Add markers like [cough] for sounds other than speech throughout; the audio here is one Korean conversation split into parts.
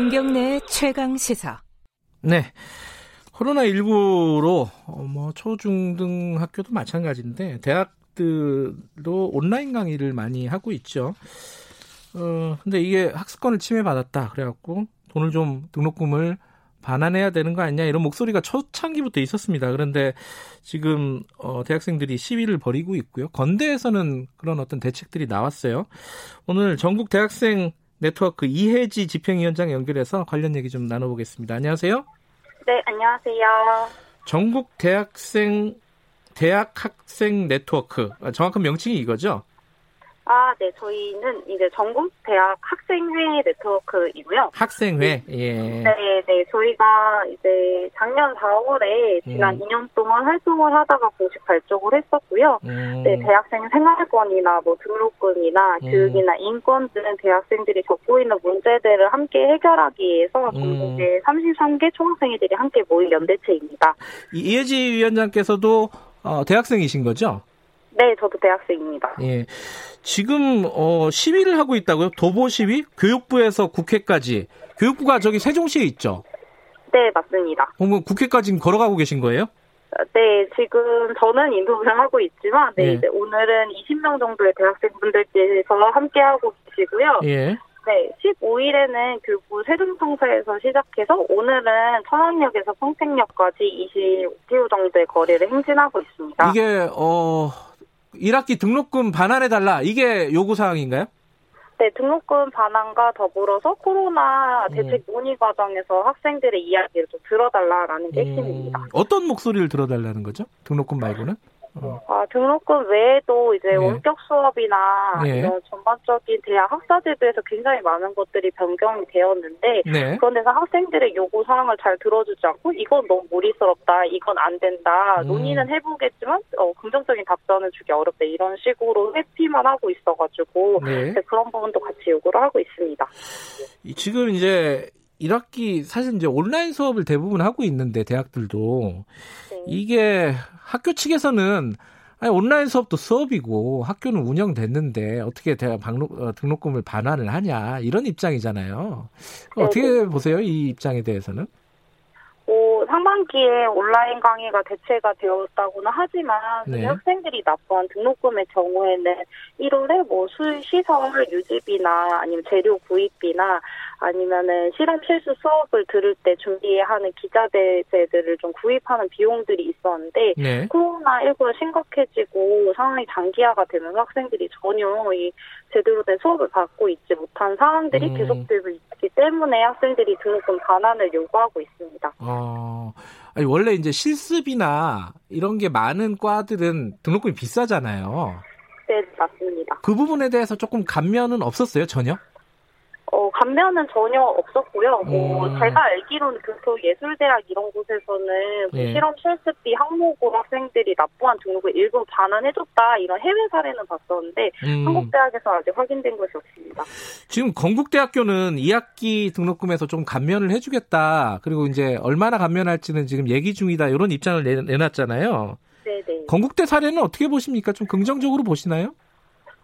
김경래 최강 시사. 네. 코로나19로 어, 뭐 초중등 학교도 마찬가지인데 대학들도 온라인 강의를 많이 하고 있죠. 어 근데 이게 학습권을 침해받았다 그래갖고 돈을 좀 등록금을 반환해야 되는 거 아니냐 이런 목소리가 초창기부터 있었습니다. 그런데 지금 어, 대학생들이 시위를 벌이고 있고요. 건대에서는 그런 어떤 대책들이 나왔어요. 오늘 전국 대학생 네트워크 이혜지 집행위원장 연결해서 관련 얘기 좀 나눠보겠습니다. 안녕하세요. 네, 안녕하세요. 전국 대학생 대학 학생 네트워크 아, 정확한 명칭이 이거죠? 아, 네, 저희는 이제 전국 대학 학생회 네트워크이고요. 학생회, 예. 네, 네, 저희가 이제 작년 4월에 지난 음. 2년 동안 활동을 하다가 공식 발족을 했었고요. 음, 네, 대학생 생활권이나 뭐 등록금이나 음. 교육이나 인권 등 대학생들이 겪고 있는 문제들을 함께 해결하기 위해서 음. 전국의 33개 총학생회들이 함께 모인 연대체입니다. 이- 이혜지 위원장께서도 어, 대학생이신 거죠? 네, 저도 대학생입니다. 예. 지금 어, 시위를 하고 있다고요? 도보 시위? 교육부에서 국회까지. 교육부가 저기 세종시에 있죠. 네, 맞습니다. 그러면 국회까지 걸어가고 계신 거예요? 네, 지금 저는 인터뷰를 하고 있지만, 네, 네. 이제 오늘은 20명 정도의 대학생분들께서 함께하고 계시고요. 예. 네, 15일에는 교육부 세종청사에서 시작해서 오늘은 천안역에서 평택역까지 25km 정도의 거리를 행진하고 있습니다. 이게 어 1학기 등록금 반환해 달라. 이게 요구 사항인가요? 네, 등록금 반환과 더불어서 코로나 대책 논의 과정에서 학생들의 이야기를 좀 들어달라라는 게 핵심입니다. 음, 어떤 목소리를 들어달라는 거죠? 등록금 말고는? 어. 아, 등록금 외에도 이제 네. 원격 수업이나 네. 이런 전반적인 대학 학사 제도에서 굉장히 많은 것들이 변경이 되었는데 네. 그런 데서 학생들의 요구 사항을 잘 들어주지 않고 이건 너무 무리스럽다, 이건 안 된다, 음. 논의는 해보겠지만 어, 긍정적인 답변을 주기 어렵다 이런 식으로 회피만 하고 있어가지고 네. 네, 그런 부분도 같이 요구를 하고 있습니다. 이- 지금 이제 1학기 사실 이제 온라인 수업을 대부분 하고 있는데 대학들도 네. 이게 학교 측에서는 아니, 온라인 수업도 수업이고 학교는 운영됐는데 어떻게 대학 방록, 어, 등록금을 반환을 하냐 이런 입장이잖아요. 네, 어떻게 보세요 이 입장에 대해서는? 뭐 상반기에 온라인 강의가 대체가 되었다고는 하지만 네. 학생들이 납부한 등록금의 경우에는 1월에 뭐 수, 시설 유지비나 아니면 재료 구입비나 아니면은 실험 실수 수업을 들을 때 준비해야 하는 기자대제들을 좀 구입하는 비용들이 있었는데 네. 코로나19가 심각해지고 상황이 장기화가 되면서 학생들이 전혀 이 제대로 된 수업을 받고 있지 못한 상황들이 음. 계속되고 있기 때문에 학생들이 등록금 반환을 요구하고 있습니다. 어, 아니, 원래 이제 실습이나 이런 게 많은 과들은 등록금이 비싸잖아요. 네, 맞습니다. 그 부분에 대해서 조금 감면은 없었어요, 전혀? 어, 감면은 전혀 없었고요. 뭐, 음. 제가 알기로는 교토예술대학 이런 곳에서는 뭐 예. 실험 실습비 항목으로 학생들이 납부한 등록을 일부 반환해줬다 이런 해외 사례는 봤었는데 음, 한국 대학에서 아직 확인된 것이 없습니다. 지금 건국대학교는 2학기 등록금에서 좀 감면을 해주겠다. 그리고 이제 얼마나 감면할지는 지금 얘기 중이다. 이런 입장을 내, 내놨잖아요. 네네. 건국대 사례는 어떻게 보십니까? 좀 긍정적으로 보시나요?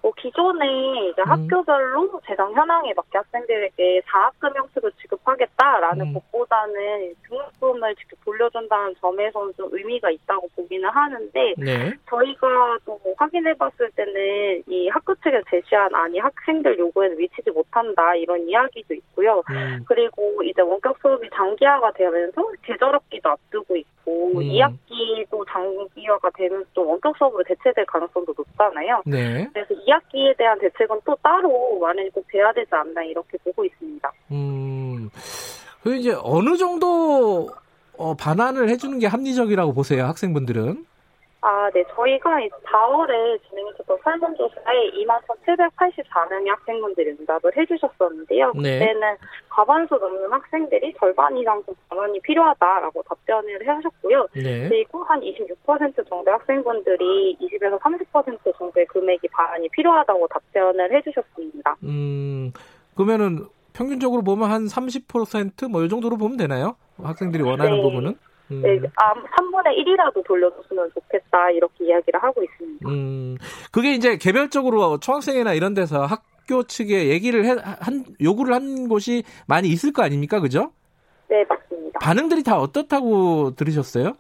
뭐 기존에 이제 음. 학교별로 재정 현황에 맞게 학생들에게 4학금 형식을 지급하겠다라는 음. 것보다는 등록금을 직접 돌려준다는 점에서는 좀 의미가 있다고 보기는 하는데 네. 저희가 또 확인해봤을 때는 이 학교 측에서 제시한 안이 학생들 요구에는 미치지 못한다 이런 이야기도 있고요. 음, 그리고 이제 원격 수업이 장기화가 되면서 계절 학기도 앞두고 있고 음. 2학기도 장기화가 되면 또 원격 수업으로 대체될 가능성도 높잖아요. 네. 그래서 2학기에 대한 대책은 또 따로 마련이 꼭 돼야 되지 않나 이렇게 보고 있습니다. 음, 그 이제 어느 정도 어, 반환을 해주는 게 합리적이라고 보세요, 학생분들은? 아, 네. 저희가 4월에 진행했었던 설문조사에 21,784명의 학생분들이 응답을 해주셨었는데요. 네. 그때는 과반수 넘는 학생들이 절반 이상 좀 반환이 필요하다라고 답변을 하셨고요. 네. 그리고 한 26% 정도의 학생분들이 20에서 30% 정도의 금액이 반환이 필요하다고 답변을 해주셨습니다. 음, 그러면은 평균적으로 보면 한 30%뭐 이 정도로 보면 되나요? 학생들이 원하는 네. 부분은? 음, 네, 아, 3분의 1이라도 돌려줬으면 좋겠다 이렇게 이야기를 하고 있습니다. 음, 그게 이제 개별적으로 총학생회나 이런 데서 학, 학교 측에 얘기를 해, 한 요구를 한 곳이 많이 있을 거 아닙니까, 그죠? 네, 맞습니다. 반응들이 다 어떻다고 들으셨어요?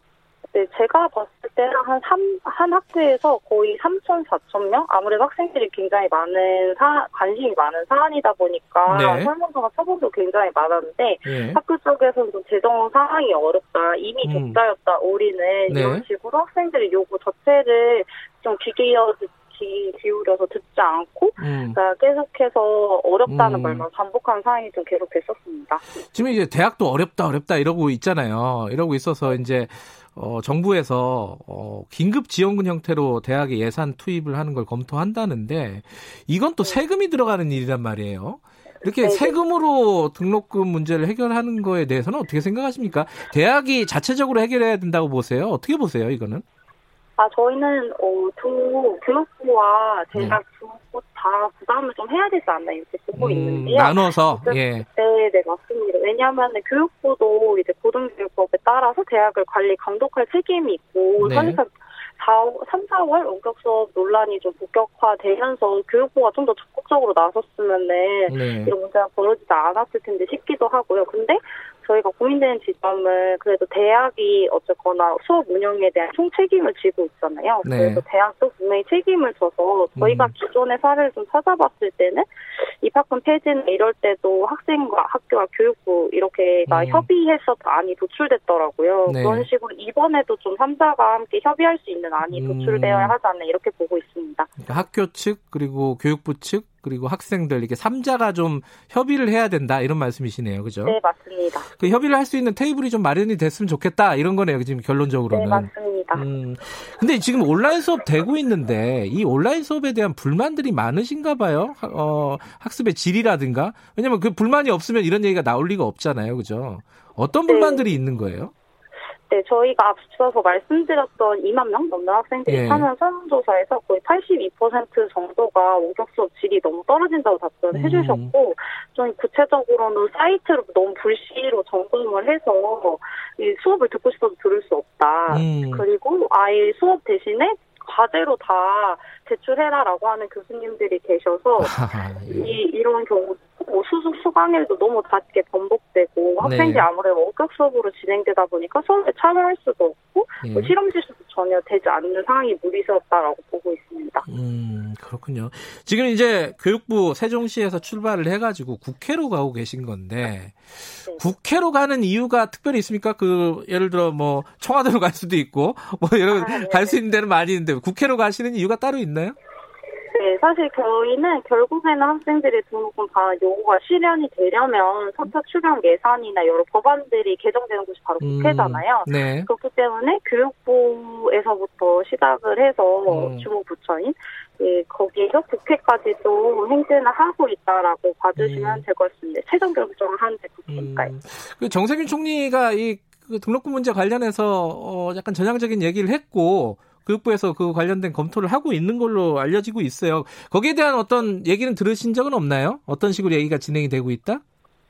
네, 제가 봤을 때는 한 3, 한 학교에서 거의 3천, 4천 명? 아무래도 학생들이 굉장히 많은, 사, 관심이 많은 사안이다 보니까 네. 설문조사 쳐본도 굉장히 많았는데 예. 학교 쪽에서는 좀 재정 상황이 어렵다, 이미 음. 적자였다, 올해는 네. 이런 식으로 학생들의 요구 자체를 좀귀 기울여, 귀 기울여서 듣지 않고 음. 그러니까 계속해서 어렵다는 음. 말만 반복한 상황이 좀 계속 됐었습니다. 지금 이제 대학도 어렵다 어렵다 이러고 있잖아요. 이러고 있어서 이제 어, 정부에서 어, 긴급 지원금 형태로 대학에 예산 투입을 하는 걸 검토한다는데 이건 또 세금이 들어가는 일이란 말이에요. 이렇게 네. 세금으로 등록금 문제를 해결하는 거에 대해서는 어떻게 생각하십니까? 대학이 자체적으로 해결해야 된다고 보세요. 어떻게 보세요, 이거는? 아, 저희는, 어, 두 교육부와 네. 대학 교육부 다 부담을 좀 해야 되지 않나 이렇게 보고 음, 있는데요. 나눠서 네. 예. 네, 네, 맞습니다. 왜냐하면 교육부도 이제 고등교육법에 따라서 대학을 관리, 감독할 책임이 있고, 네. 사실상 4, 3, 4월 원격 수업 논란이 좀 본격화되면서 교육부가 좀 더 적극적으로 나섰으면은 네. 이런 문제가 벌어지지 않았을 텐데 싶기도 하고요. 근데 저희가 고민되는 지점은 그래도 대학이 어쨌거나 수업 운영에 대한 총 책임을 지고 있잖아요. 네. 그래서 대학도 분명히 책임을 져서 저희가 음. 기존의 사례를 좀 찾아봤을 때는 입학금 폐지나 이럴 때도 학생과 학교와 교육부 이렇게가 음. 협의해서 안이 도출됐더라고요. 네. 그런 식으로 이번에도 좀 3자가 함께 협의할 수 있는 안이 음. 도출되어야 하지 않나 이렇게 보고 있습니다. 그러니까 학교 측 그리고 교육부 측 그리고 학생들 이렇게 삼자가 좀 협의를 해야 된다 이런 말씀이시네요. 그죠? 네, 맞습니다. 그 협의를 할 수 있는 테이블이 좀 마련이 됐으면 좋겠다 이런 거네요. 지금 결론적으로는. 네, 맞습니다. 음. 근데 지금 온라인 수업 되고 있는데 이 온라인 수업에 대한 불만들이 많으신가 봐요. 하- 어, 학습의 질이라든가. 왜냐면 그 불만이 없으면 이런 얘기가 나올 리가 없잖아요. 그죠? 어떤 네. 불만들이 있는 거예요? 네, 저희가 앞서서 말씀드렸던 2만 명 넘는 학생들이 예. 참여한 설문조사에서 거의 82% 정도가 원격 수업 질이 너무 떨어진다고 답변을 음. 해주셨고, 좀 구체적으로는 사이트로 너무 불시로 점검을 해서 이 수업을 듣고 싶어도 들을 수 없다. 음. 그리고 아예 수업 대신에 과제로 다 제출해라라고 하는 교수님들이 계셔서 하하, [laughs] 예. 이, 이런 경우, 뭐 수습 수강일도 너무 잦게 번복되고, 학생들이 네. 아무래도 원격 수업으로 진행되다 보니까 수업에 참여할 수도 없고, 예. 뭐 실험 실수도 전혀 되지 않는 상황이 무리스럽다라고 보고 있습니다. 음, 그렇군요. 지금 이제 교육부 세종시에서 출발을 해가지고 국회로 가고 계신 건데, 네. 국회로 가는 이유가 특별히 있습니까? 그, 예를 들어 뭐, 청와대로 갈 수도 있고, 뭐, 여러, 아, 네. 갈수 있는 데는 많이 있는데, 국회로 가시는 이유가 따로 있나요? 네, 사실 저희는 결국에는 학생들의 등록금 반환 요구가 실현이 되려면 선착 출연 예산이나 여러 법안들이 개정되는 곳이 바로 음, 국회잖아요. 네. 그렇기 때문에 교육부에서부터 시작을 해서 음. 주무 부처인 예, 거기에서 국회까지도 행진을 하고 있다라고 봐주시면 음. 될것 같습니다. 최종 결정을 하는 데 국회니까요. 음, 그 정세균 총리가 이, 그 등록금 문제 관련해서, 어, 약간 전향적인 얘기를 했고, 교육부에서 그 관련된 검토를 하고 있는 걸로 알려지고 있어요. 거기에 대한 어떤 얘기는 들으신 적은 없나요? 어떤 식으로 얘기가 진행이 되고 있다?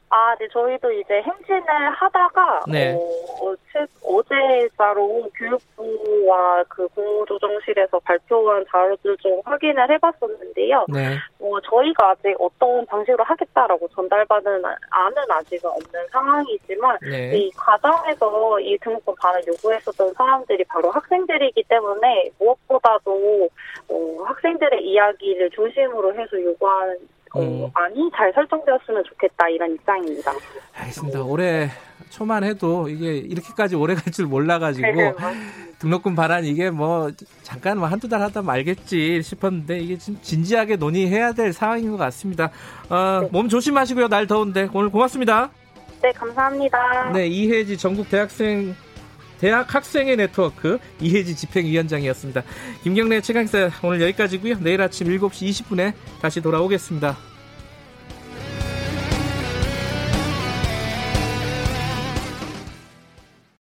아, 네, 저희도 이제 행진을 하다가, 네. 어, 어제, 어제자로 교육부와 그 국무조정실에서 발표한 자료들 좀 확인을 해봤었는데요. 네. 뭐, 저희가 아직 어떤 방식으로 하겠다라고 전달받은 안은 아직은 없는 상황이지만, 네. 이 과정에서 이 등록금 반환 요구했었던 사람들이 바로 학생들이기 때문에 무엇보다도 어, 학생들의 이야기를 중심으로 해서 요구하는 어, 음. 안이 잘 설정되었으면 좋겠다 이런 입장입니다. 알겠습니다. 올해 초만 해도 이게 이렇게까지 오래 갈 줄 몰라가지고 네, 등록금 반환 이게 뭐 잠깐 뭐 한두 달 하다 말겠지 싶었는데 이게 진- 진지하게 논의해야 될 상황인 것 같습니다. 어, 네. 몸 조심하시고요. 날 더운데 오늘 고맙습니다. 네, 감사합니다. 네, 이혜지 전국 대학생 대학 학생의 네트워크 이혜지 집행위원장이었습니다. 김경래 최강사 오늘 여기까지고요. 내일 아침 7시 20분에 다시 돌아오겠습니다.